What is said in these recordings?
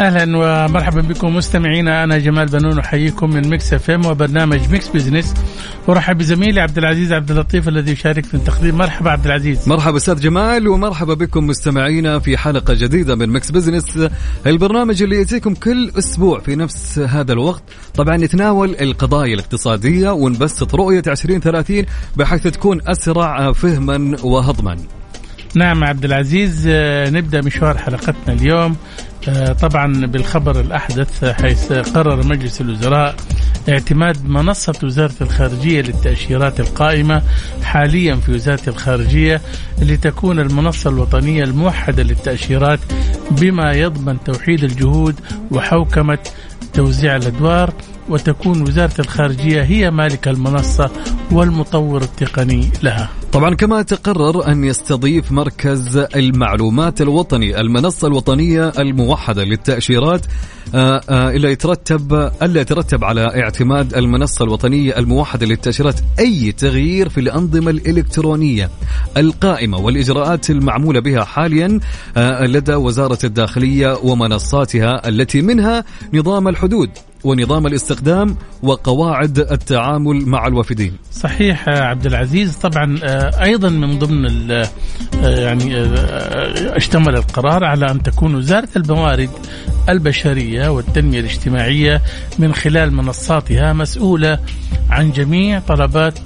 أهلا ومرحبا بكم مستمعينا. أنا جمال بنون أحييكم من Mix FM وبرنامج Mix Business. ورحب بزميلي عبد العزيز عبد اللطيف الذي يشارك في التقديم. مرحبا عبد العزيز. مرحبا أستاذ جمال ومرحبا بكم مستمعينا في حلقة جديدة من Mix Business. البرنامج اللي يأتيكم كل أسبوع في نفس هذا الوقت. طبعا نتناول القضايا الاقتصادية ونبسط رؤية 2030 بحيث تكون أسرع فهما وهضما. نعم عبد العزيز آه، نبدأ مشوار حلقتنا اليوم. طبعا بالخبر الأحدث حيث قرر مجلس الوزراء اعتماد منصة وزارة الخارجية للتأشيرات القائمة حاليا في وزارة الخارجية لتكون المنصة الوطنية الموحدة للتأشيرات بما يضمن توحيد الجهود وحوكمة توزيع الأدوار. وتكون وزارة الخارجية هي مالك المنصة والمطور التقني لها. طبعا كما تقرر أن يستضيف مركز المعلومات الوطني المنصة الوطنية الموحدة للتأشيرات آه، آه، إلا يترتب ألا يترتب على اعتماد المنصة الوطنية الموحدة للتأشيرات أي تغيير في الأنظمة الإلكترونية القائمة والإجراءات المعمولة بها حاليا آه، لدى وزارة الداخلية ومنصاتها التي منها نظام الحدود. ونظام الاستخدام وقواعد التعامل مع الوافدين. صحيح آه، عبد العزيز. طبعا آه، أيضا من ضمن ال- آه، يعني آه، اشتمل القرار على أن تكون وزارة الموارد البشرية والتنمية الاجتماعية من خلال منصاتها مسؤولة عن جميع طلبات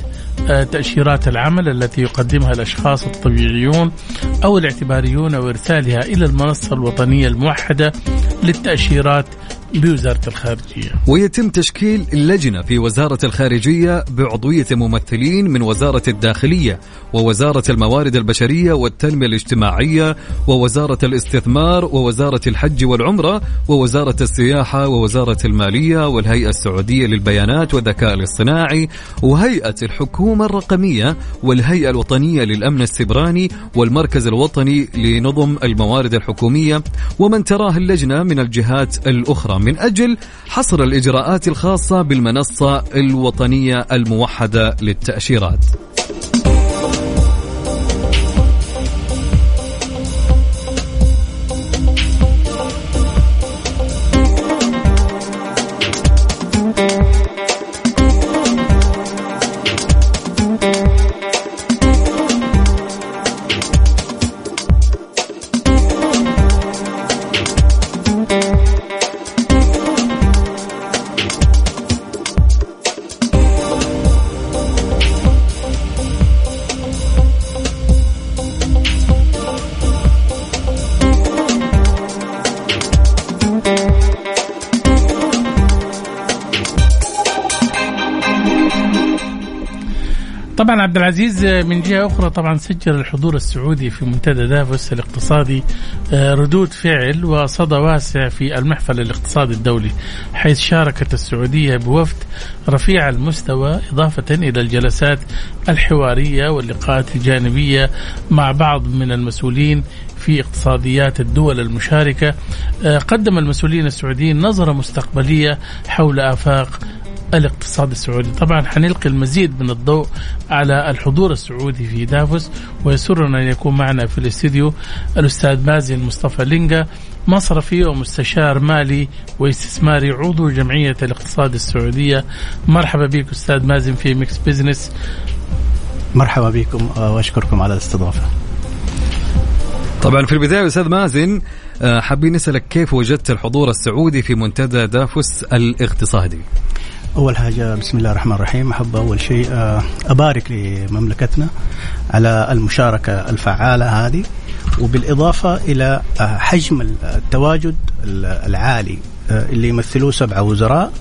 آه، تأشيرات العمل التي يقدمها الأشخاص الطبيعيون أو الاعتباريون وإرسالها إلى المنصة الوطنية الموحدة للتأشيرات بوزارة الخارجية. ويتم تشكيل لجنة في وزارة الخارجية بعضوية ممثلين من وزارة الداخلية ووزارة الموارد البشرية والتنمية الاجتماعية ووزارة الاستثمار ووزارة الحج والعمرة ووزارة السياحة ووزارة المالية والهيئة السعودية للبيانات والذكاء الاصطناعي وهيئة الحكومة الرقمية والهيئة الوطنية للأمن السبراني والمركز الوطني لنظم الموارد الحكومية ومن تراه اللجنة من الجهات الأخرى. من أجل حصر الإجراءات الخاصة بالمنصة الوطنية الموحدة للتأشيرات. العزيز من جهة أخرى طبعا سجل الحضور السعودي في منتدى دافوس الاقتصادي آه، ردود فعل وصدى واسع في المحفل الاقتصادي الدولي حيث شاركت السعودية بوفد رفيع المستوى إضافة إلى الجلسات الحوارية واللقاءات الجانبية مع بعض من المسؤولين في اقتصاديات الدول المشاركة. آه، قدم المسؤولين السعوديين نظرة مستقبلية حول آفاق الاقتصاد السعودي. طبعا حنلقي المزيد من الضوء على الحضور السعودي في دافوس ويسرنا أن يكون معنا في الاستديو الأستاذ مازن مصطفى لينجا مصرفي ومستشار مالي واستثماري عضو جمعية الاقتصاد السعودية. مرحبا بك أستاذ مازن في Mix Business مرحبا بكم وأشكركم على الاستضافة. طبعا في البداية أستاذ مازن آه، حابين نسألك كيف وجدت الحضور السعودي في منتدى دافوس الاقتصادي؟ أول حاجة بسم الله الرحمن الرحيم أحب أول شيء آه، أبارك لمملكتنا على المشاركة الفعالة هذه وبالإضافة إلى آه، حجم التواجد العالي آه، اللي يمثلوه سبعة وزراء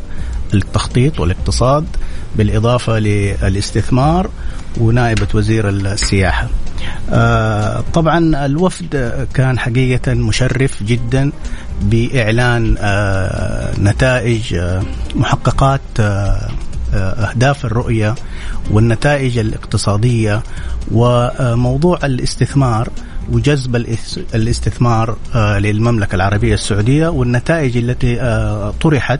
التخطيط والاقتصاد بالإضافة للاستثمار ونائبة وزير السياحة. طبعا الوفد كان حقيقة مشرف جدا بإعلان آه، نتائج آه، محققات آه، أهداف الرؤية والنتائج الاقتصادية وموضوع الاستثمار وجذب الاستثمار للمملكة العربية السعودية والنتائج التي طرحت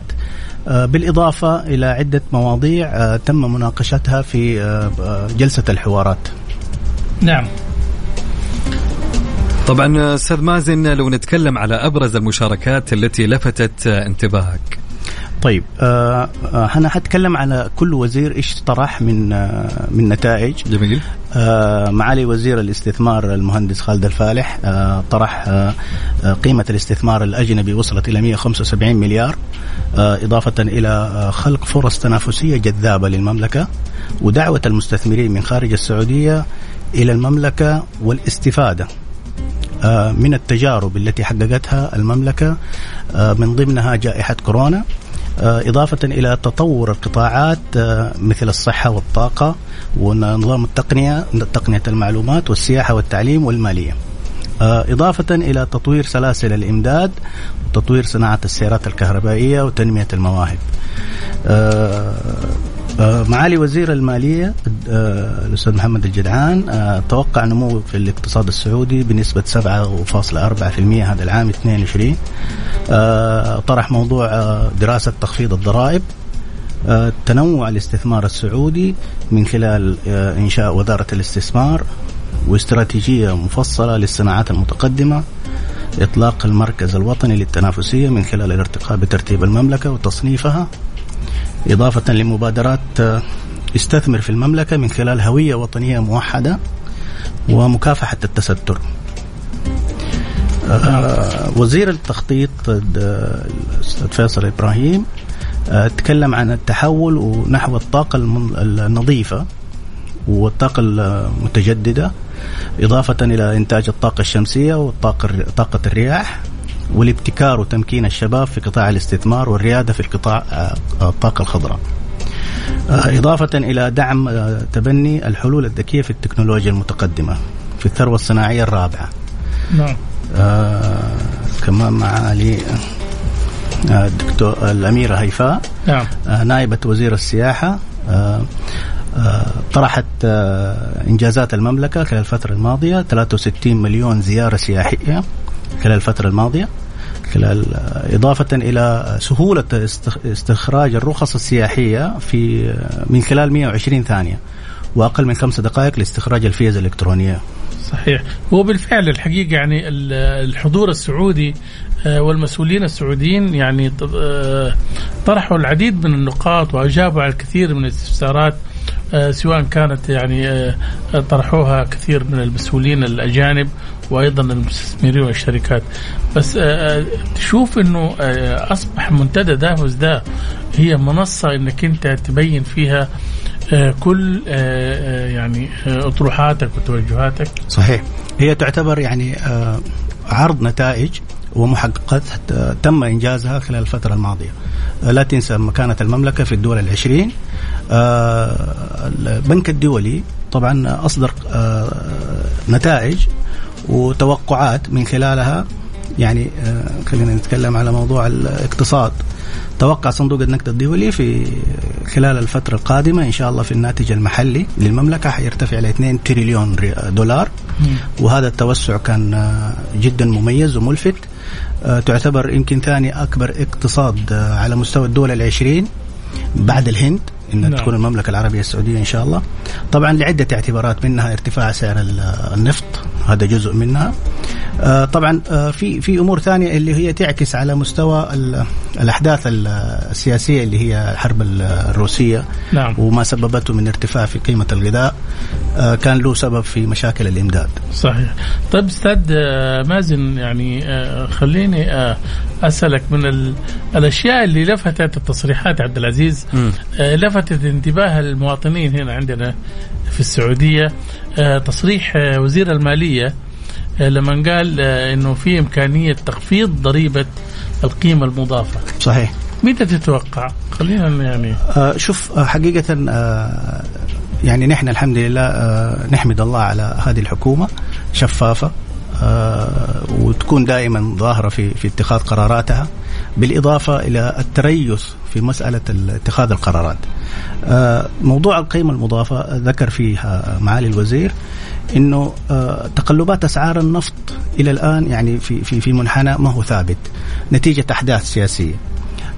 بالإضافة إلى عدة مواضيع تم مناقشتها في جلسة الحوارات. نعم. طبعا أستاذ مازن لو نتكلم على أبرز المشاركات التي لفتت انتباهك. طيب آه, آه، أنا حتكلم على كل وزير إيش طرح من آه من نتائج. جميل. آه معالي وزير الاستثمار المهندس خالد الفالح آه طرح آه, آه، قيمة الاستثمار الأجنبي وصلت إلى 175 مليار آه إضافة إلى آه خلق فرص تنافسية جذابة للمملكة ودعوة المستثمرين من خارج السعودية إلى المملكة والاستفادة. من التجارب التي حققتها المملكة آه، من ضمنها جائحة كورونا آه، إضافة إلى تطور القطاعات مثل الصحة والطاقة ونظام التقنية تقنية المعلومات والسياحة والتعليم والمالية. إضافة إلى تطوير سلاسل الإمداد وتطوير صناعة السيارات الكهربائية وتنمية المواهب. آه، معالي وزير المالية آه، الأستاذ محمد الجدعان آه، توقع نمو في الاقتصاد السعودي بنسبة 7.4% هذا العام 22 طرح موضوع دراسة تخفيض الضرائب. تنوع الاستثمار السعودي من خلال إنشاء وزارة الاستثمار واستراتيجية مفصلة للصناعات المتقدمة إطلاق المركز الوطني للتنافسية من خلال الارتقاء بترتيب المملكة وتصنيفها. إضافة لمبادرات آه، استثمر في المملكة من خلال هوية وطنية موحدة ومكافحة التستر. آه، وزير التخطيط الأستاذ فيصل إبراهيم آه، تكلم عن التحول ونحو الطاقة النظيفة والطاقة المتجددة إضافة إلى إنتاج الطاقة الشمسية وطاقة طاقة الرياح. والابتكار وتمكين الشباب في قطاع الاستثمار والريادة في القطاع آه، الطاقة الخضراء. آه، إضافة إلى دعم آه، تبني الحلول الذكية في التكنولوجيا المتقدمة في الثروة الصناعية الرابعة. نعم. آه كمان معالي الدكتور الأميرة هيفاء نعم. آه نائبة وزير السياحة آه آه طرحت آه إنجازات المملكة خلال الفترة الماضية 63 مليون زيارة سياحية. خلال الفترة الماضية خلال إضافة إلى سهولة استخراج الرخص السياحية في من خلال 120 ثانية وأقل من خمس دقائق لاستخراج الفيزا الإلكترونية. صحيح. هو بالفعل الحقيقة يعني الحضور السعودي آه، والمسؤولين السعوديين يعني آه، طرحوا العديد من النقاط وأجابوا على الكثير من الاستفسارات آه، سواء كانت يعني طرحوها كثير من المسؤولين الأجانب وأيضا المستثمرين والشركات. بس آه، آه، تشوف إنه آه، أصبح منتدى دافوس ده هي منصة إنك أنت تبين فيها كل يعني أطروحاتك وتوجهاتك. صحيح. هي تعتبر يعني عرض نتائج ومحققات تم إنجازها خلال الفترة الماضية. لا تنسى مكانة المملكة في الدول العشرين. البنك الدولي طبعا أصدر نتائج وتوقعات من خلالها يعني آه، خلينا نتكلم على موضوع الاقتصاد. توقع صندوق النقد الدولي في خلال الفترة القادمة إن شاء الله في الناتج المحلي للمملكة حيرتفع إلى 2 تريليون دولار. وهذا التوسع كان آه، جدا مميز وملفت. آه، تعتبر يمكن ثاني أكبر اقتصاد على مستوى الدول العشرين بعد الهند إن نعم. تكون المملكة العربية السعودية إن شاء الله طبعا لعدة اعتبارات منها ارتفاع سعر النفط هذا جزء منها آه، طبعا آه، في في أمور ثانية اللي هي تعكس على مستوى الأحداث السياسية اللي هي الحرب الروسية. نعم. وما سببته من ارتفاع في قيمة الغذاء. آه، كان له سبب في مشاكل الإمداد. صحيح. طيب أستاذ مازن يعني خليني أسألك من ال... الأشياء اللي لفتت التصريحات عبد العزيز. آه، لفتت انتباه المواطنين هنا عندنا في السعودية. آه، تصريح آه، وزير المالية آه، لما قال آه، إنه في إمكانية تخفيض ضريبة القيمة المضافة. صحيح. متى تتوقع؟ خلينا يعني. آه، شوف حقيقة آه، يعني نحن الحمد لله آه، نحمد الله على هذه الحكومة شفافة آه، وتكون دائما ظاهرة في في اتخاذ قراراتها بالإضافة إلى التريث في مسألة اتخاذ القرارات. آه، موضوع القيمة المضافة ذكر فيها معالي الوزير إنه آه، تقلبات أسعار النفط إلى الآن يعني في في في منحنى ما هو ثابت. نتيجة أحداث سياسية.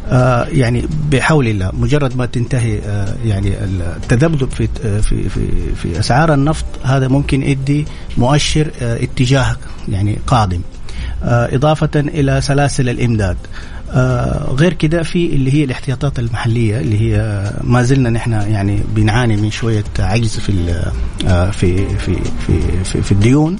آه، يعني بحول الله مجرد ما تنتهي آه، يعني التذبذب في في في في أسعار النفط هذا ممكن يدي مؤشر اتجاه يعني قادم. إضافة إلى سلاسل الإمداد. آه، غير كده في اللي هي الاحتياطات المحلية اللي هي ما زلنا نحن يعني بنعاني من شوية عجز في ال- آه، في في في في, في الديون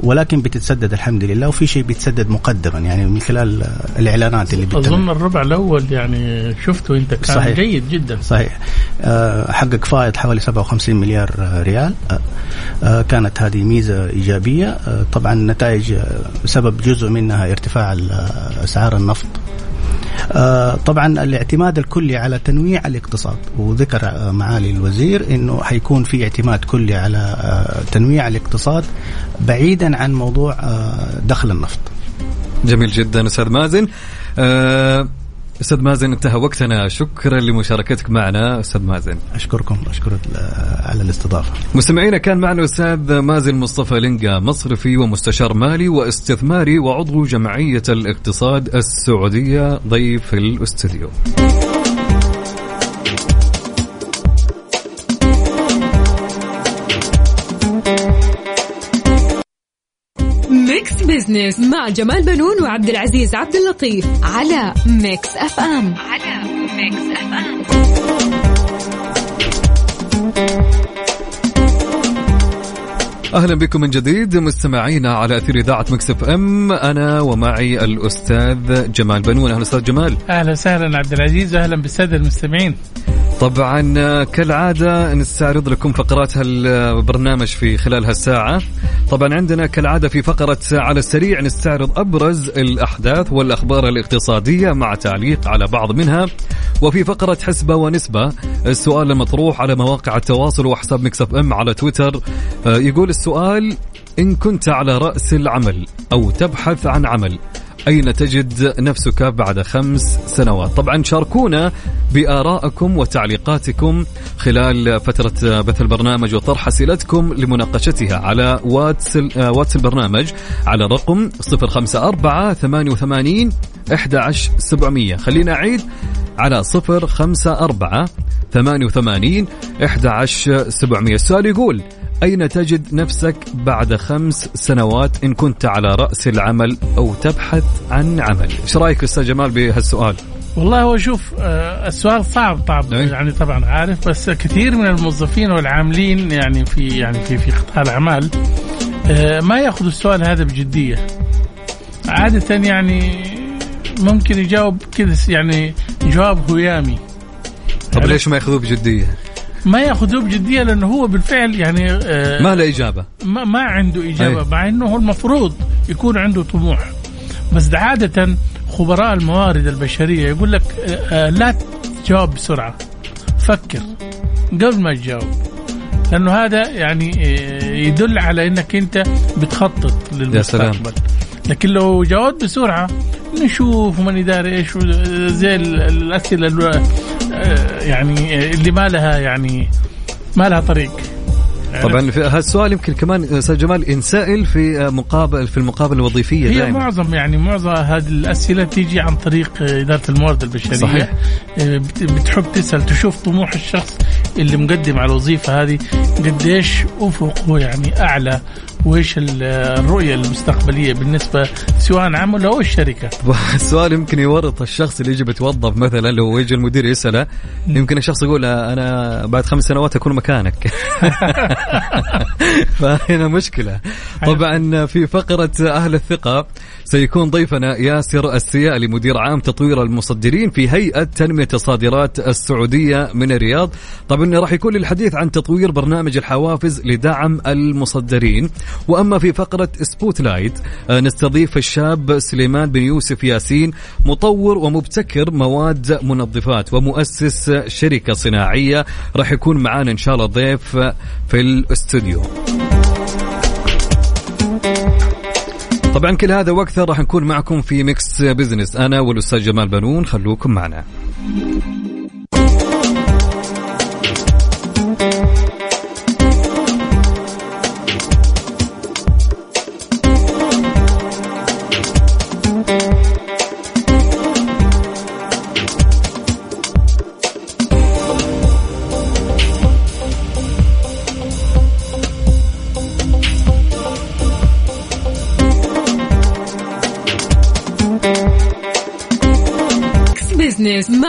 ولكن بتتسدد الحمد لله وفي شيء بيتسدد مقدما يعني من خلال الإعلانات اللي بتتم. أظن الربع الأول يعني شفته أنت كان صحيح. جيد جدا. صحيح. آه، حقق فائض حوالي 57 مليار ريال. آه، آه، كانت هذه ميزة إيجابية. آه، طبعا نتائج آه، سبب جزء منها ارتفاع آه، أسعار النفط. طبعا الاعتماد الكلي على تنويع الاقتصاد. وذكر آه، معالي الوزير إنه حيكون في اعتماد كلي على آه، تنويع الاقتصاد بعيدا عن موضوع آه، دخل النفط. جميل جدا أستاذ مازن. آه، أستاذ مازن انتهى وقتنا. شكرا لمشاركتك معنا. أستاذ مازن. أشكركم. اشكر آه، على الاستضافة. مستمعينا كان معنا الاستاذ مازن مصطفى لنقا مصرفي ومستشار مالي واستثماري وعضو جمعية الاقتصاد السعودية ضيف الأستوديو. Business مع جمال بنون وعبد العزيز عبد اللطيف على Mix FM على Mix FM أهلا بكم من جديد مستمعينا على أثير إذاعة Mix FM أنا ومعي الأستاذ جمال بنون. أهلا أستاذ جمال. أهلا وسهلا عبد العزيز. واهلا بالسادة المستمعين. طبعا كالعادة نستعرض لكم فقرات هالبرنامج في خلال هالساعة. طبعا عندنا كالعادة في فقرة على السريع نستعرض أبرز الأحداث والأخبار الاقتصادية مع تعليق على بعض منها. وفي فقرة حسبة ونسبة السؤال المطروح على مواقع التواصل وحساب مكسف إم على تويتر. آه، يقول السؤال إن كنت على رأس العمل أو تبحث عن عمل أين تجد نفسك بعد خمس سنوات؟ طبعا شاركونا بآرائكم وتعليقاتكم خلال فترة بث البرنامج وطرح أسئلتكم لمناقشتها على واتس, آه، واتس البرنامج على رقم 054 88 11700 خلينا أعيد على 054 88 11700 السؤال يقول أين تجد نفسك بعد خمس سنوات إن كنت على رأس العمل أو تبحث عن عمل؟ إيش رأيك أستاذ جمال بهالسؤال؟ والله هو شوف آه، السؤال صعب طبعا أي. يعني طبعا عارف بس كثير من الموظفين والعاملين يعني في يعني في في قطاع الأعمال آه، ما يأخذوا السؤال هذا بجدية. عادة يعني ممكن يجاوب كذا يعني جواب هيامي طب؟ ليش ما يأخذوه بجدية؟ ما ياخذوه بجديه لأنه هو بالفعل يعني آه، ما له إجابة. ما, ما عنده أي. مع أنه هو المفروض يكون عنده طموح. بس ده عادة خبراء الموارد البشرية يقول لك آه، آه، لا تجاوب بسرعة. فكر. قبل ما تجاوب. لأنه هذا يعني يدل على أنك أنت بتخطط للمستقبل. لكن لو جاوبت بسرعة نشوف ومن يداري إيش زي ال- الأسئلة اللي- آه، يعني آه، اللي ما لها يعني ما لها طريق. طبعا في هالسؤال يمكن كمان أستاذ جمال ينسأل في مقابل في المقابلة الوظيفية هي دائما. معظم يعني معظم هذه الأسئلة تيجي عن طريق آه، إدارة الموارد البشرية. صحيح. آه، بت- بتحب تسأل تشوف طموح الشخص اللي مقدم على الوظيفة هذه قديش أفقه يعني أعلى وإيش ال- الرؤية المستقبلية بالنسبة سواء عمل أو الشركة السؤال يمكن يورط الشخص اللي يجي بيتوظف مثلا لو يجي المدير يسأله. يمكن الشخص يقول أنا بعد خمس سنوات أكون مكانك. فهنا مشكلة. طبعا في فقرة أهل الثقة سيكون ضيفنا ياسر السيالي مدير عام تطوير المصدرين في هيئة تنمية الصادرات السعودية من الرياض. طبعا راح يكون للحديث عن تطوير برنامج الحوافز لدعم المصدرين. وأما في فقرة spotlight آه، نستضيف الشاب سليمان بن يوسف ياسين مطور ومبتكر مواد منظفات ومؤسس شركة صناعية راح يكون معانا إن شاء الله ضيف في الاستوديو. طبعا كل هذا وأكثر راح نكون معكم في Mix Business. أنا والأستاذ جمال بنون خلوكم معنا.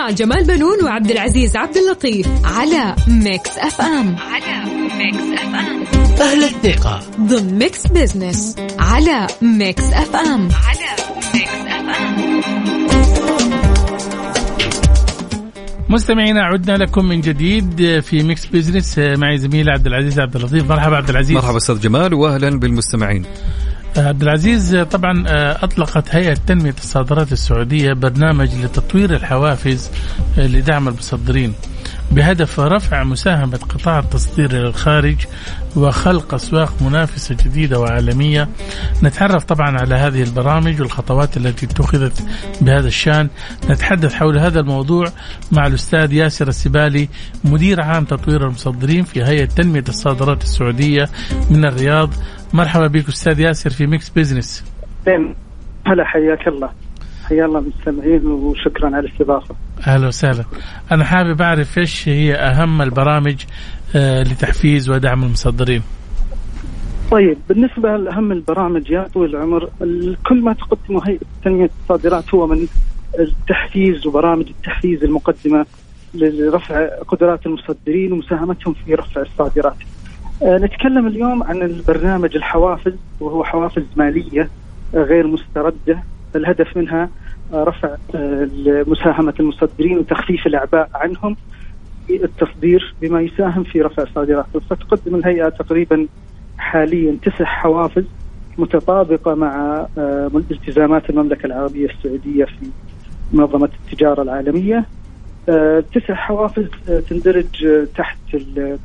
مع جمال بنون وعبد العزيز عبد اللطيف على Mix FM على Mix FM أهل الثقة. ضمن Mix Business على Mix FM على Mix FM مستمعينا عدنا لكم من جديد في Mix Business معي زميلي عبد العزيز عبد اللطيف. مرحبا عبد العزيز. مرحبا أستاذ جمال واهلا بالمستمعين. عبد العزيز طبعا آه، أطلقت هيئة تنمية الصادرات السعودية برنامج لتطوير الحوافز آه، لدعم المصدرين. بهدف رفع مساهمة قطاع التصدير إلى الخارج وخلق أسواق منافسة جديدة وعالمية. نتعرف طبعا على هذه البرامج والخطوات التي اتخذت بهذا الشان. نتحدث حول هذا الموضوع مع الأستاذ ياسر السبالي مدير عام تطوير المصدرين في هيئة تنمية الصادرات السعودية من الرياض. مرحبا بك أستاذ ياسر في ميكس زين هلا حياك الله. حيا الله المستمعين وشكرا على الاستضافة. أهلا وسهلا. أنا حابب أعرف إيش هي أهم البرامج آه، لتحفيز ودعم المصدرين؟ طيب بالنسبة لأهم البرامج يا طويل العمر ال- كل ما تقدمه هيئه تنمية الصادرات هو من التحفيز وبرامج التحفيز المقدمة لرفع قدرات المصدرين ومساهمتهم في رفع الصادرات. آه، نتكلم اليوم عن البرنامج الحوافز وهو حوافز مالية آه، غير مستردة. الهدف منها رفع آه، مساهمه المصدرين وتخفيف الإعباء عنهم في التصدير بما يساهم في رفع الصادرات فتقدم الهيئه تقريبا حاليا تسع حوافز متطابقة مع آه، التزامات المملكة العربية السعودية في منظمة التجارة العالمية. آه، تسع حوافز تندرج تحت ال-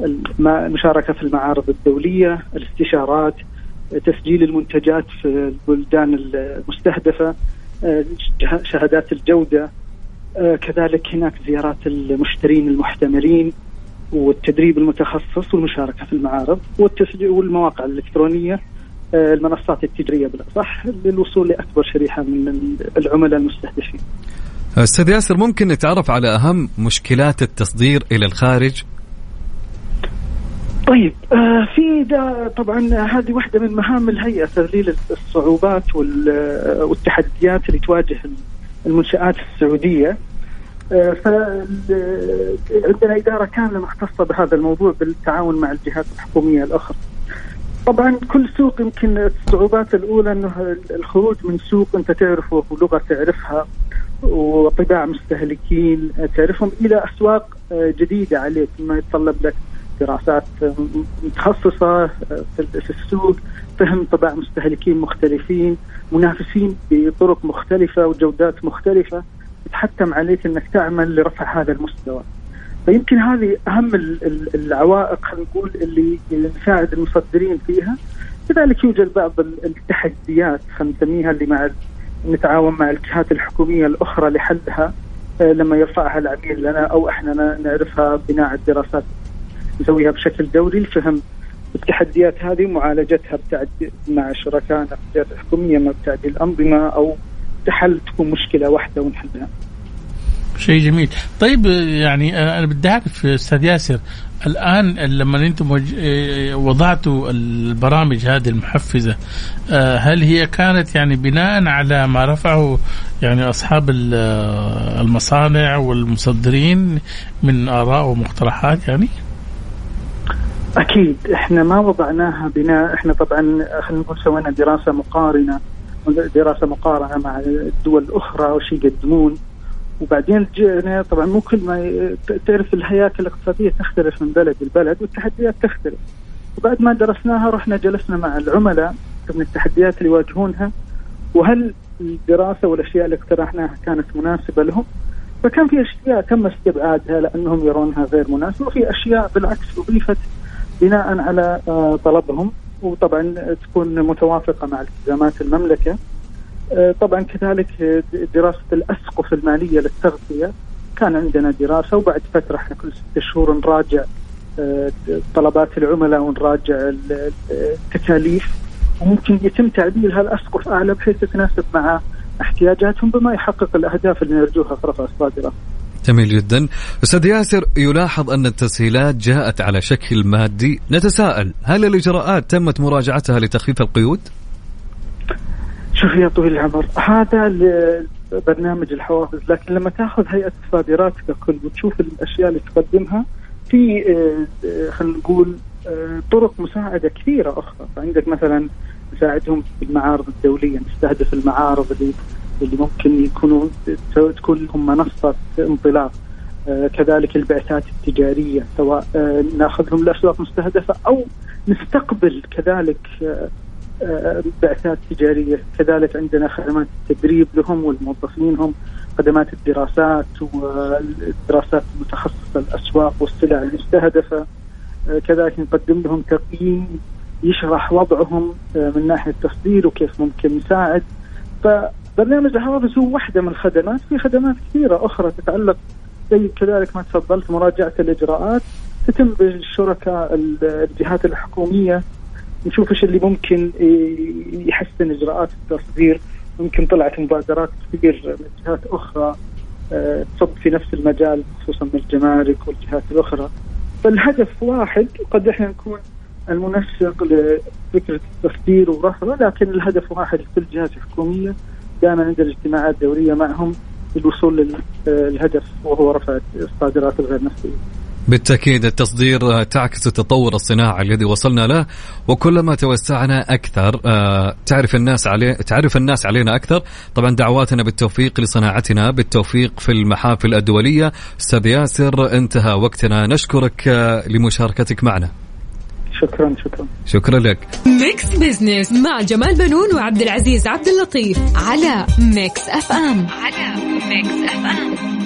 الم- المشاركه في المعارض الدولية الاستشارات تسجيل المنتجات في البلدان المستهدفة شه- شهادات الجودة آه، كذلك هناك زيارات المشترين المحتملين والتدريب المتخصص والمشاركة في المعارض والتسجيل والمواقع الإلكترونية آه، المنصات التجارية بالأصح للوصول لأكبر شريحة من العملاء المستهدفين. أستاذ ياسر ممكن نتعرف على أهم مشكلات التصدير إلى الخارج طيب آه في ده طبعا هذه واحدة من مهام الهيئة تذليل الصعوبات آه، والتحديات اللي تواجه المنشآت السعودية آه، فال- عندنا إدارة كاملة مختصة بهذا الموضوع بالتعاون مع الجهات الحكومية الأخرى. طبعا كل سوق يمكن الصعوبات الأولى إنه الخروج من سوق أنت تعرفه ولغة تعرفها وطباع مستهلكين تعرفهم إلى أسواق آه، جديدة عليك مما يتطلب لك دراسات متخصصة في السوق فهم طباع مستهلكين مختلفين منافسين بطرق مختلفة وجودات مختلفة تحتم عليك إنك تعمل لرفع هذا المستوى. فيمكن هذه أهم ال- ال- العوائق خلينا نقول اللي نساعد المصدرين فيها. كذلك يوجد بعض ال- التحديات خلينا نسميها اللي مع نتعاون مع الجهات الحكومية الأخرى لحلها آه، لما يرفعها العميل لنا أو إحنا نعرفها بناء على الدراسات. نسويها بشكل دوري لفهم التحديات هذه ومعالجتها بتعدي مع شركائنا في الحكوميه ما بتعديل الأنظمة أو تحل تكون مشكلة واحدة ونحلها. شيء جميل طيب يعني أنا بدي أعرف أستاذ ياسر الآن لما أنتم وضعتوا البرامج هذه المحفزة هل هي كانت يعني بناء على ما رفعه يعني أصحاب المصانع والمصدرين من آراء ومقترحات يعني؟ أكيد. إحنا ما وضعناها بناء إحنا طبعا خلينا نقول سوينا دراسة مقارنة دراسة مقارنة مع الدول الأخرى وش يقدمون. وبعدين جينا طبعا مو كل ما تعرف الهياكل الاقتصادية تختلف من بلد لبلد والتحديات تختلف. وبعد ما درسناها رحنا جلسنا مع العملاء من التحديات اللي يواجهونها وهل الدراسة والأشياء اللي اقترحناها كانت مناسبة لهم؟ فكان في أشياء تم استبعادها لأنهم يرونها غير مناسبة وفي أشياء بالعكس أضيفت بناء على طلبهم وطبعا تكون متوافقة مع التزامات المملكة. طبعا كذلك دراسة الأسقف المالية للتغطيه كان عندنا دراسة وبعد فترة إحنا كل ست شهور نراجع طلبات العملاء ونراجع التكاليف. وممكن يتم تعديل هالأسقف أعلى بحيث تتناسب مع احتياجاتهم بما يحقق الأهداف اللي نرجوها في رفع الصادرات. جميل جدا. أستاذ ياسر يلاحظ أن التسهيلات جاءت على شكل مادي. نتساءل هل الإجراءات تمت مراجعتها لتخفيف القيود؟ شوف يا طويل العمر هذا برنامج الحوافز لكن لما تأخذ هيئة الصادرات ككل وتشوف الأشياء اللي تقدمها في خلينا نقول طرق مساعدة كثيرة أخرى. فعندك مثلا نساعدهم في المعارض الدولية نستهدف المعارض اللي اللي ممكن يكونوا تكون لهم منصة انطلاق آه كذلك البعثات التجارية سواء آه ناخذهم لأسواق مستهدفة أو نستقبل كذلك آه بعثات تجارية، كذلك عندنا خدمات التدريب لهم ولموظفينهم، خدمات الدراسات والدراسات المتخصصة الاسواق والسلع المستهدفة، كذلك نقدم لهم تقييم يشرح وضعهم من ناحية التصدير وكيف ممكن نساعد. فبرنامج الحوافز هو واحدة من الخدمات. في خدمات كثيرة أخرى تتعلق زي كذلك ما تفضلت مراجعة الإجراءات تتم بالشركاء الجهات الحكومية نشوف إيش اللي ممكن يحسن إجراءات التصدير. ممكن طلعت مبادرات كثير من جهات أخرى تصب في نفس المجال خصوصا من الجمارك والجهات الأخرى. فالهدف واحد قد إحنا نكون المنسق لفكرة التصدير ورفعه لكن الهدف واحد لكل الجهات الحكوميه دائما عندنا اجتماعات دوريه معهم للوصول للهدف وهو رفع الصادرات الغير نفسيه. بالتأكيد التصدير تعكس التطور الصناعي الذي وصلنا له وكلما توسعنا أكثر تعرف الناس عليه تعرف الناس علينا أكثر. طبعا دعواتنا بالتوفيق لصناعتنا بالتوفيق في المحافل الدولية. أستاذ ياسر انتهى وقتنا. نشكرك لمشاركتك معنا. شكرا شكرا. شكرا لك. Mix Business مع جمال بنون وعبد العزيز عبد اللطيف على Mix FM. على Mix FM.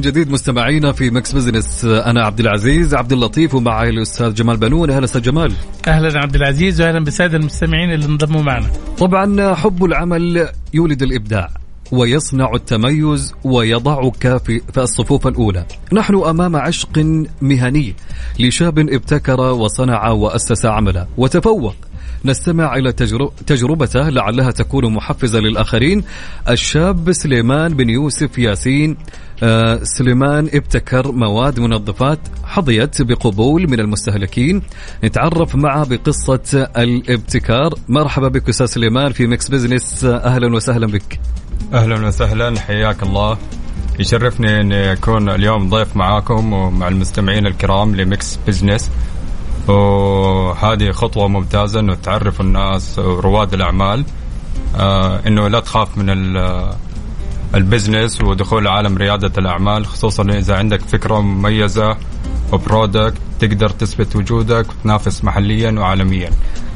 من جديد مستمعينا في Mix Business. أنا عبد العزيز عبد اللطيف ومعي الأستاذ جمال بنون. أهلا أستاذ جمال. أهلا عبد العزيز واهلا بالساده المستمعين اللي انضموا معنا. طبعا حب العمل يولد الإبداع ويصنع التميز ويضعك في, الصفوف الأولى. نحن أمام عشق مهني لشاب ابتكر وصنع وأسس عمله وتفوق. نستمع إلى تجربته لعلها تكون محفزة للآخرين. الشاب سليمان بن يوسف ياسين. آه سليمان ابتكر مواد منظفات حظيت بقبول من المستهلكين. نتعرف معه بقصة الابتكار. مرحبا بك أستاذ سليمان في Mix Business. أهلا وسهلا بك. أهلا وسهلا. حياك الله. يشرفني اني اكون اليوم ضيف معاكم ومع المستمعين الكرام ل Mix Business. وهذه خطوة ممتازة إنه تعرف الناس رواد الأعمال آه إنه لا تخاف من ال- ال business ودخول عالم ريادة الأعمال خصوصا إذا عندك فكرة مميزة و product تقدر تثبت وجودك وتنافس محليا وعالميا.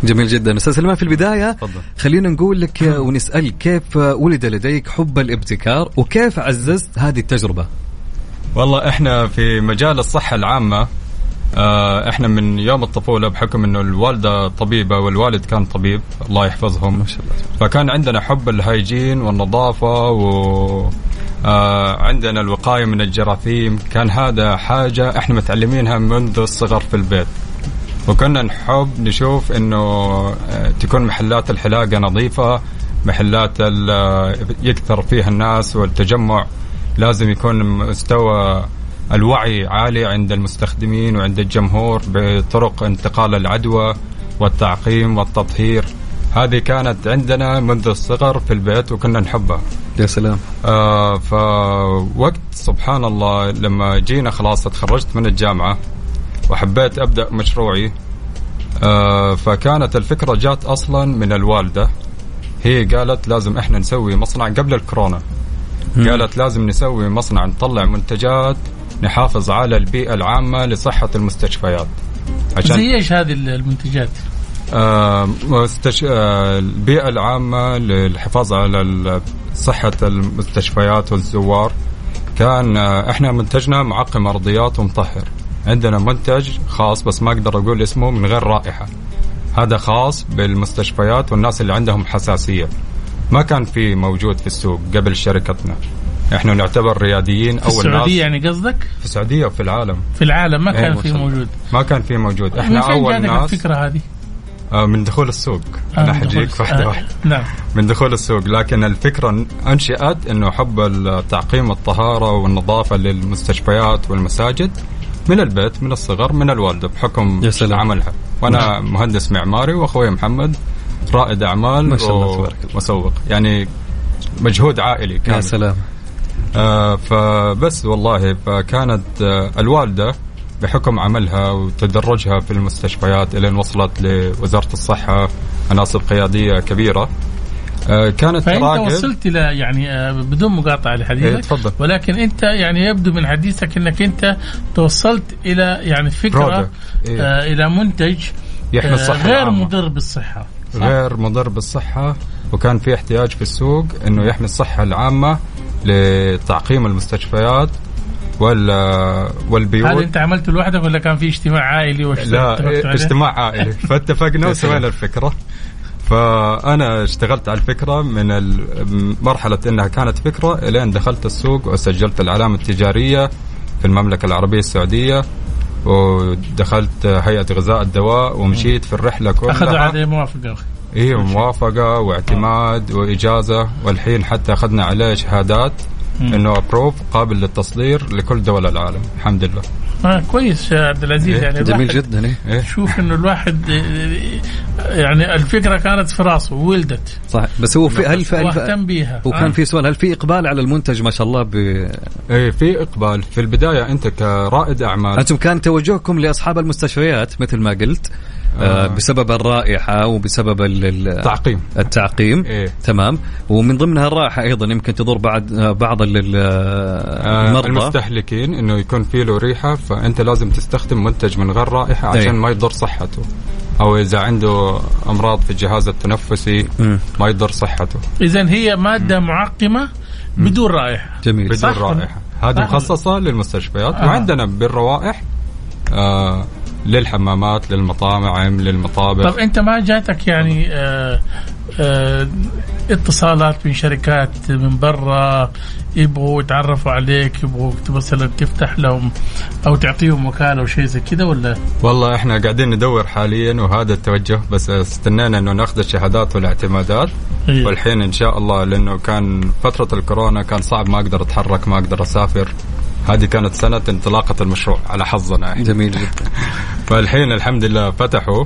جميل جدا. أستاذ سليمان في البداية تفضل. خلينا نقول لك ونسالك كيف ولد لديك حب الابتكار وكيف عززت هذه التجربة؟ والله إحنا في مجال الصحة العامة آه، إحنا من يوم الطفولة بحكم إنه الوالدة طبيبة والوالد كان طبيب الله يحفظهم. ما شاء الله. فكان عندنا حب الهيجين والنظافة و آه، عندنا الوقاية من الجراثيم. كان هذا حاجة إحنا متعلمينها منذ الصغر في البيت. وكنا نحب نشوف إنه آه، تكون محلات الحلاقة نظيفة محلات آه، يكثر فيها الناس والتجمع. لازم يكون مستوى الوعي عالي عند المستخدمين وعند الجمهور بطرق انتقال العدوى والتعقيم والتطهير. هذه كانت عندنا منذ الصغر في البيت وكنا نحبها. يا سلام. آه فوقت سبحان الله لما جينا خلاص تخرجت من الجامعة وحبيت أبدأ مشروعي. آه فكانت الفكرة جات أصلا من الوالدة. هي قالت لازم إحنا نسوي مصنع قبل الكورونا. قالت لازم نسوي مصنع نطلع منتجات نحافظ على البيئة العامة لصحة المستشفيات. عشان زي إيش هذه المنتجات؟ آه، مستش... آه، البيئة العامة للحفاظ على صحة المستشفيات والزوار. كان آه، إحنا منتجنا معقم أرضيات ومطهر. عندنا منتج خاص بس ما أقدر أقول اسمه من غير رائحة. هذا خاص بالمستشفيات والناس اللي عندهم حساسية. ما كان في موجود في السوق قبل شركتنا. إحنا نعتبر رياديين في أول ناس. السعودية يعني قصدك؟ في السعودية وفي العالم. في العالم ما إيه، كان في. موجود. ما كان في موجود. إحنا أول ناس. الفكرة هذه؟ آه، من دخول السوق. آه، أنا من حجيك دخول- واحدة آه، واحدة. نعم. من دخول السوق. لكن الفكرة أنشئت أنه حب التعقيم الطهارة والنظافة للمستشفيات والمساجد من البيت من الصغر من الوالدة بحكم يا سلام. عملها. وأنا مهندس معماري وأخوي محمد رائد أعمال ما شاء الله تبارك الله. ومسوق يعني مجهود عائلي يا كامل. سلام. آه فبس والله فكانت آه الوالدة بحكم عملها وتدرجها في المستشفيات إلى وصلت لوزارة الصحة مناصب قيادية كبيرة آه كانت فأنت وصلت إلى يعني آه، بدون مقاطعة إيه، لحديثك تفضل. ولكن أنت يعني يبدو من حديثك إنك أنت توصلت إلى يعني فكرة. إيه. آه إلى منتج يحمي آه، الصحة غير العامة. مضر بالصحة صح؟ غير مضر بالصحة وكان في احتياج في السوق إنه يحمي الصحة العامة لتعقيم المستشفيات وال والبيوت. هذا انت عملته لوحدك ولا كان في اجتماع عائلي لا عليه؟ اجتماع عائلي. فاتفقنا وسوينا الفكرة. فأنا اشتغلت على الفكرة من مرحلة إنها كانت فكرة إلين دخلت السوق وسجلت العلامة التجارية في المملكة العربية السعودية. ودخلت هيئة غذاء الدواء ومشيت في الرحلة أخذوا كلها. عليه موافقة أيوه موافقة واعتماد وإجازة والحين حتى أخذنا عليه شهادات إنه ابروف قابل للتصدير لكل دول العالم. الحمد لله. آه كويس يا عبد العزيز إيه، يعني جميل جدا إيه. إيه؟ شوف إنه الواحد آه، يعني الفكرة كانت في راسه ولدت. صح بس هو في هل في هل واهتم بيها. وكان آه. في سؤال هل في إقبال على المنتج ما شاء الله ب... إيه في إقبال. في البداية أنت كرائد أعمال. أنتم كان توجهكم لأصحاب المستشفيات مثل ما قلت. آه. بسبب الرائحة وبسبب ال- ال- تعقيم التعقيم إيه. تمام ومن ضمنها الرائحة أيضا يمكن تضر بعد آه، بعض آه المرضى المستهلكين إنه يكون في له ريحة فأنت لازم تستخدم منتج من غير رائحة إيه. عشان ما يضر صحته أو إذا عنده أمراض في الجهاز التنفسي مم. ما يضر صحته اذا هي مادة معقمة بدون رائحة جميل بدون صح. رائحة هذه. مخصصة للمستشفيات آه. وعندنا بالروائح آه للحمامات للمطاعم للمطابخ. طب انت ما جاتك يعني آه آه اتصالات من شركات من برا يبغوا يتعرفوا عليك يبغوا مثلا تفتح لهم أو تعطيهم وكاله وشيء زي كذا ولا؟ والله إحنا قاعدين ندور حاليا وهذا التوجه بس استنينا إنه ناخذ الشهادات والاعتمادات. إيه. والحين إن شاء الله لأنه كان فترة الكورونا كان صعب ما أقدر أتحرك ما أقدر أسافر. هذه كانت سنة انطلاقة المشروع على حظنا إحنا جميل جدا فالحين الحمد لله فتحوا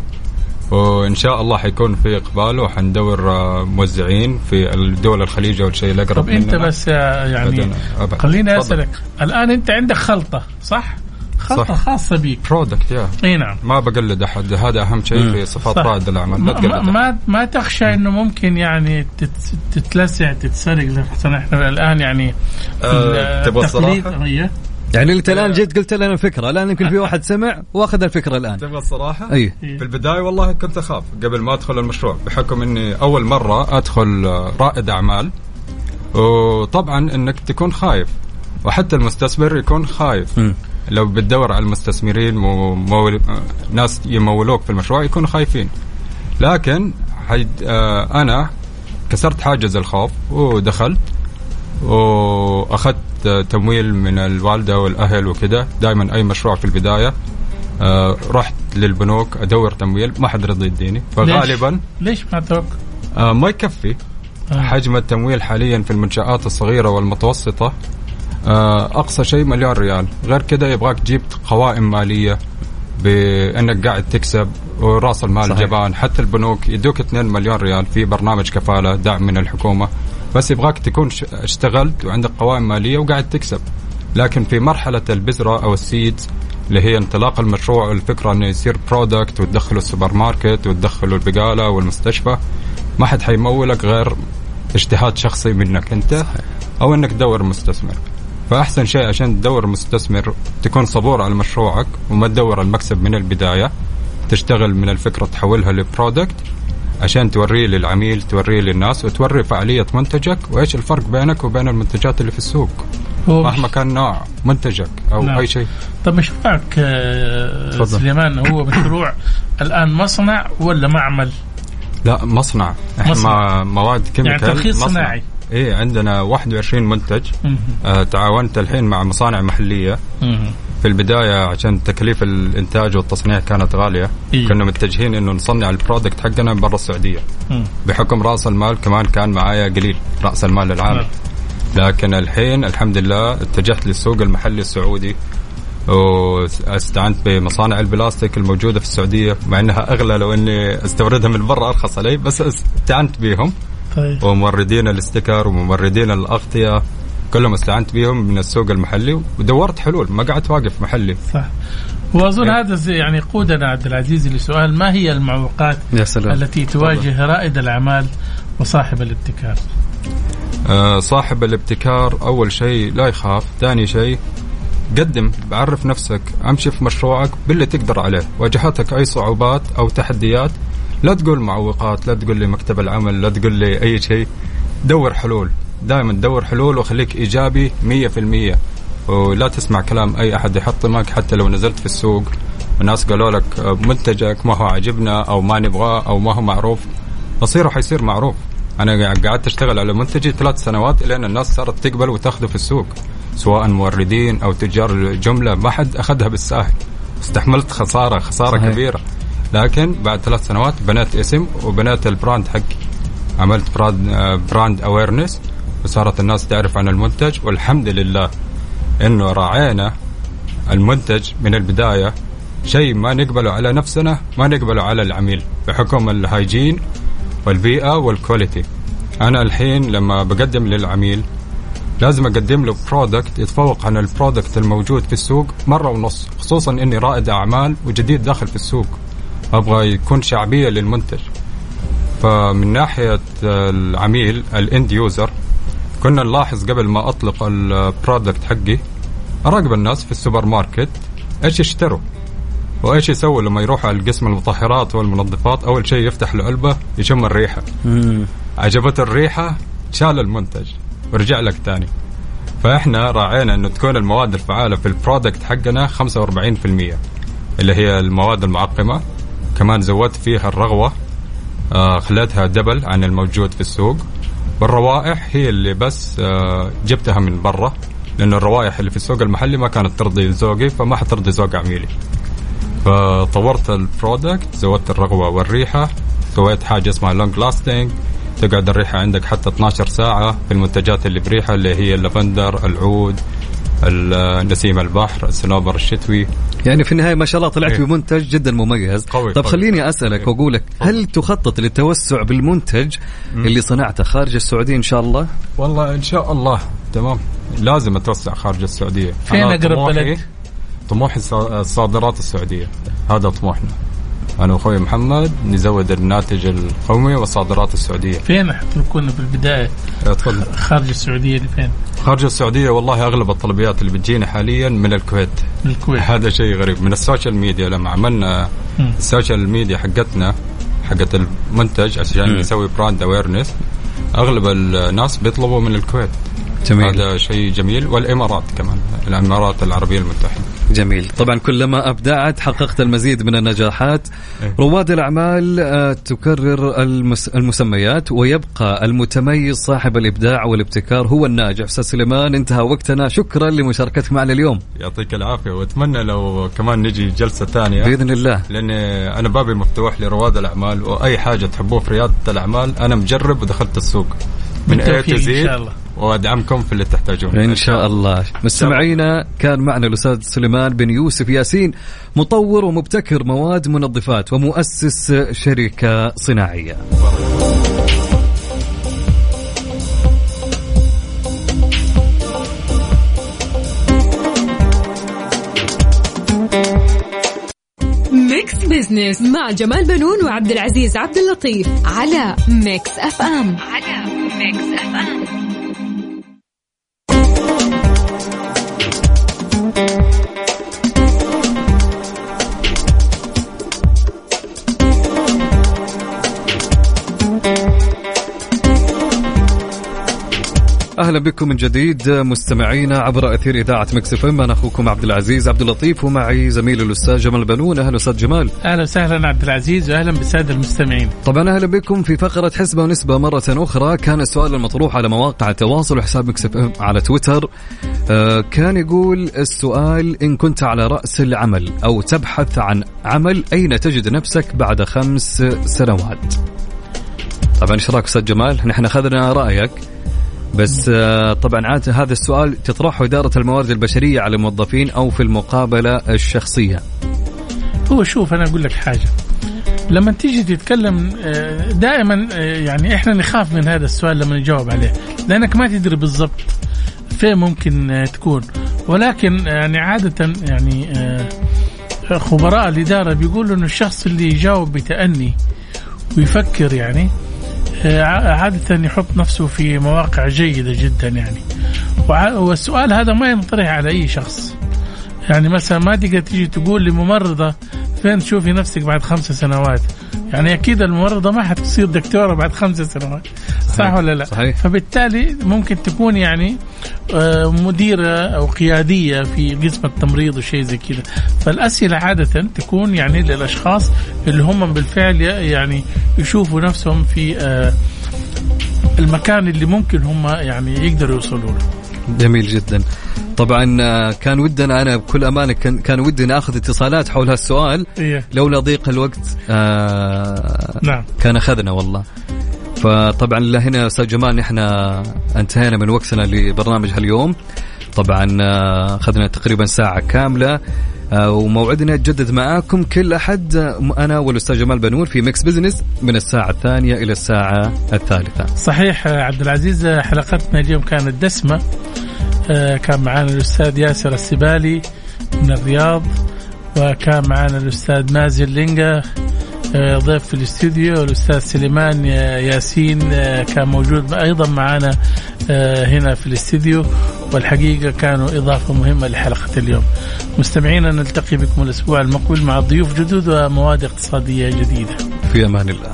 وإن شاء الله حيكون في إقبال وحندور آه، موزعين في الدول الخليج أو الشيء الأقرب طب أنت مننا. بس آه، يعني. خليني. أسألك الآن أنت عندك خلطة صح؟ خلطه خاصة بيك. برودكت يا إي نعم. ما بقلد أحد. هذا أهم شيء في صفات صح. رائد الأعمال. لا ما, تقلد ما. ما, ما تخشى إنه ممكن يعني تت- تتلسع تتسرق زي إحنا الآن يعني آه، تبغى؟ إيه. يعني أنت الآن جيت قلت لنا فكره الآن يمكن في واحد سمع وأخذ الفكرة الآن. تبغى الصراحة؟ إي. في البداية والله كنت أخاف قبل ما أدخل المشروع بحكم إني أول مرة أدخل آه، رائد أعمال. وطبعا إنك تكون خايف وحتى المستثمر يكون خايف. مم. لو بتدور على المستثمرين مو مول... ناس يمولوك في المشروع يكونوا خايفين. لكن حيد... آه أنا كسرت حاجز الخوف ودخلت وأخذت تمويل من الوالدة والأهل وكذا دائما أي مشروع في البداية آه رحت للبنوك أدور تمويل ما حد رضي يديني. فغالبا ليش ما توقع؟ آه ما يكفي. آه. حجم التمويل حاليا في المنشآت الصغيرة والمتوسطة آه، أقصى شيء مليون ريال. غير كده يبغاك تجيب قوائم مالية بأنك قاعد تكسب ورأس المال صحيح. جبان حتى البنوك يدوك 2 مليون ريال في برنامج كفالة دعم من الحكومة. بس يبغاك تكون اشتغلت وعندك قوائم مالية وقاعد تكسب. لكن في مرحلة البذرة أو ال seeds اللي هي انطلاق المشروع والفكرة إنه يصير product وتدخله السوبر ماركت وتدخله البقالة والمستشفى ما حد حيمولك غير اجتهاد شخصي منك أنت أو إنك تدور مستثمر. فأحسن شيء عشان تدور مستثمر تكون صبور على مشروعك وما تدور المكسب من البداية تشتغل من الفكرة تحولها ل product عشان توريه للعميل توريه للناس وتوري فعالية منتجك وإيش الفرق بينك وبين المنتجات اللي في السوق مهما كان نوع منتجك أو نعم. أي شيء طب مشروعك آه، تفضل. سليمان هو مشروع الآن مصنع ولا معمل؟ لا مصنع إحنا مصنع. مواد chemical ترخيص مصنع. صناعي. إيه عندنا 21 منتج. آه تعاونت الحين مع مصانع محلية. في البداية عشان تكاليف الإنتاج والتصنيع كانت غالية إيه. كنا متجهين إنه نصنع ال product حقنا برا السعودية مم. بحكم رأس المال كمان كان معايا قليل رأس المال العام لكن الحين الحمد لله اتجهت للسوق المحلي السعودي واستعنت بمصانع البلاستيك الموجودة في السعودية مع إنها أغلى لو إني أستوردها من برا أرخص علي بس استعنت بهم طيب وموردين الاستيكر وموردين الاغطية كلهم استعنت بهم من السوق المحلي ودورت حلول ما قعدت واقف محلي صح وأظن إيه. هذا زي- يعني يقودنا عبد العزيز لسؤال ما هي المعوقات يا سلام التي تواجه رائد الأعمال وصاحب الابتكار؟ آه، صاحب الابتكار أول شيء لا يخاف ثاني شيء قدم بعرف نفسك أمشي في مشروعك باللي تقدر عليه واجهتك أي صعوبات أو تحديات لا تقول معوقات لا تقول لي مكتب العمل لا تقول لي أي شيء. دور حلول دائما دور حلول وخليك إيجابي 100% ولا تسمع كلام أي أحد يحطمك حتى لو نزلت في السوق. الناس قالوا لك منتجك ما هو عاجبنا أو ما نبغاه أو ما هو معروف. مصيره حيصير معروف. أنا قعدت أشتغل على منتجي ثلاث سنوات لين الناس صارت تقبل وتاخذه في السوق. سواء موردين أو تجار جملة ما حد أخذها بالساهل استحملت خسارة خسارة. صحيح. كبيرة. لكن بعد ثلاث سنوات بنيت اسم وبنيت ال brand حقي. عملت brand, brand awareness وصارت الناس تعرف عن المنتج والحمد لله إنه راعينا المنتج من البداية. شيء ما نقبله على نفسنا ما نقبله على العميل بحكم ال hygiene والبيئة وال quality أنا الحين لما بقدم للعميل لازم أقدم له product يتفوق عن ال product الموجود في السوق مرة ونص خصوصا إني رائد أعمال وجديد داخل في السوق. أبغى يكون شعبية للمنتج. فمن ناحية العميل ال end user كنا نلاحظ قبل ما أطلق ال product حقي أراقب الناس في السوبر ماركت إيش يشتروا؟ وإيش يسووا لما يروحوا على قسم المطهرات والمنظفات؟ أول شيء يفتح له علبه يشم الريحة. مم. عجبته الريحة شال المنتج. ورجع لك تاني. فإحنا راعينا إنه تكون المواد الفعالة في ال product حقنا 45% اللي هي المواد المعقمة. كمان زودت فيها الرغوة آه خليتها double عن الموجود في السوق. والروائح هي اللي بس آه جبتها من برا لأنه الروائح اللي في السوق المحلي ما كانت ترضي ذوقي فما حترضي ذوق عميلي. فطورت ال product زودت الرغوة والريحة سويت حاجة اسمها long lasting تقعد الريحة عندك حتى 12 ساعة في المنتجات اللي بريحة اللي هي اللافندر العود. ال- نسيم البحر السنوبر الشتوي. يعني في النهاية ما شاء الله طلعت إيه. بمنتج جدا مميز. قوي، طب قوي. خليني أسألك إيه. واقول لك هل تخطط للتوسع بالمنتج اللي صنعته خارج السعودية إن شاء الله؟ والله إن شاء الله. تمام. لازم أتوسع خارج السعودية. فين طموحي بلد؟ طموح الص- الصادرات السعودية. هذا طموحنا. أنا وأخوي محمد نزود الناتج القومي والصادرات السعودية. فين كنا في البدايه تفضل. خارج السعودية لفين؟ خارج السعودية والله أغلب الطلبيات اللي بتجينا حاليا من الكويت. من الكويت. هذا شيء غريب. من ال social media لما عملنا. ال social media حقتنا حقت المنتج عشان. نسوي brand awareness أغلب الناس بيطلبوا من الكويت. جميل. هذا شيء جميل. والإمارات كمان الإمارات العربية المتحدة. جميل. طبعا كلما أبدعت حققت المزيد من النجاحات. إيه. رواد الأعمال آه، تكرر المس المسميات ويبقى المتميز صاحب الإبداع والابتكار هو الناجح. أستاذ سليمان انتهى وقتنا. شكرا لمشاركتك معنا اليوم. يعطيك العافية وأتمنى لو كمان نجي جلسة ثانية. بإذن الله. لأن أنا بابي مفتوح لرواد الأعمال وأي حاجة تحبوه في ريادة الأعمال أنا مجرب ودخلت السوق. من اي تو. وأدعمكم في اللي تحتاجونه. إن شاء الله. مستمعينا كان معنا الأستاذ سليمان بن يوسف ياسين مطور ومبتكر مواد منظفات ومؤسس شركة صناعية. Mix Business مع جمال بنون وعبد العزيز عبد اللطيف على Mix FM على Mix FM أهلا بكم من جديد مستمعينا عبر أثير إذاعة Mix FM. أنا أخوكم عبد العزيز عبد اللطيف ومعي زميلي الأستاذ جمال بنون. أهلا أستاذ جمال. أهلا وسهلا عبد العزيز وأهلا بالسادة المستمعين. طبعا أهلا بكم في فقرة حسبة ونسبة مرة أخرى. كان السؤال المطروح على مواقع التواصل وحساب Mix FM على تويتر. كان يقول السؤال إن كنت على رأس العمل أو تبحث عن عمل أين تجد نفسك بعد خمس سنوات؟ طبعا إيش رأيك أستاذ جمال؟ نحن أخذنا رأيك. بس آه، طبعا عادة هذا السؤال تطرحه إدارة الموارد البشرية على الموظفين أو في المقابلة الشخصية. هو شوف أنا أقول لك حاجة. لما تيجي تتكلم آه، دائما آه، يعني إحنا نخاف من هذا السؤال لما نجاوب عليه. لأنك ما تدري بالضبط فين ممكن آه، تكون. ولكن يعني عادة يعني آه، خبراء الإدارة بيقولوا إنه الشخص اللي يجاوب بتأني ويفكر يعني آه، عادة يحط نفسه في مواقع جيدة جدا يعني. والسؤال هذا ما ينطرح على أي شخص. يعني مثلا ما تقدر تيجي تقول لممرضة فين تشوفي نفسك بعد خمس سنوات. يعني أكيد الممرضة ما حتصير دكتورة بعد خمس سنوات. صح ولا لا؟ صحيح. فبالتالي ممكن تكون يعني آه، مديرة أو قيادية في قسم التمريض وشيء زي كذا. فالأسئلة عادة تكون يعني للأشخاص اللي هم بالفعل يعني يشوفوا نفسهم في آه، المكان اللي ممكن هم يعني يقدروا يوصلوا له. جميل جدا. طبعا آه، كان ودنا أنا بكل أمانة كان, كان ودي ناخذ اتصالات حول هالسؤال. إيه. لولا ضيق الوقت آه نعم. كان أخذنا والله. فطبعا لهنا أستاذ جمال نحن انتهينا من وقتنا لبرنامج هاليوم. طبعا آه، أخذنا تقريبا ساعة كاملة. آه، وموعدنا يتجدد معاكم كل أحد آه، أنا والأستاذ جمال بنون في Mix Business من الساعة الثانية إلى الساعة الثالثة. صحيح عبد العزيز حلقتنا اليوم كانت دسمة. آه، كان معنا الأستاذ ياسر السبالي من الرياض وكان معنا الأستاذ مازن لينجا آه، ضيف في الاستوديو والأستاذ سليمان آه، ياسين آه، كان موجود أيضا معنا آه، هنا في الاستوديو والحقيقة كانوا إضافة مهمة لحلقة اليوم. مستمعينا نلتقي بكم الأسبوع المقبل مع ضيوف جدد ومواد اقتصادية جديدة. في أمان الله.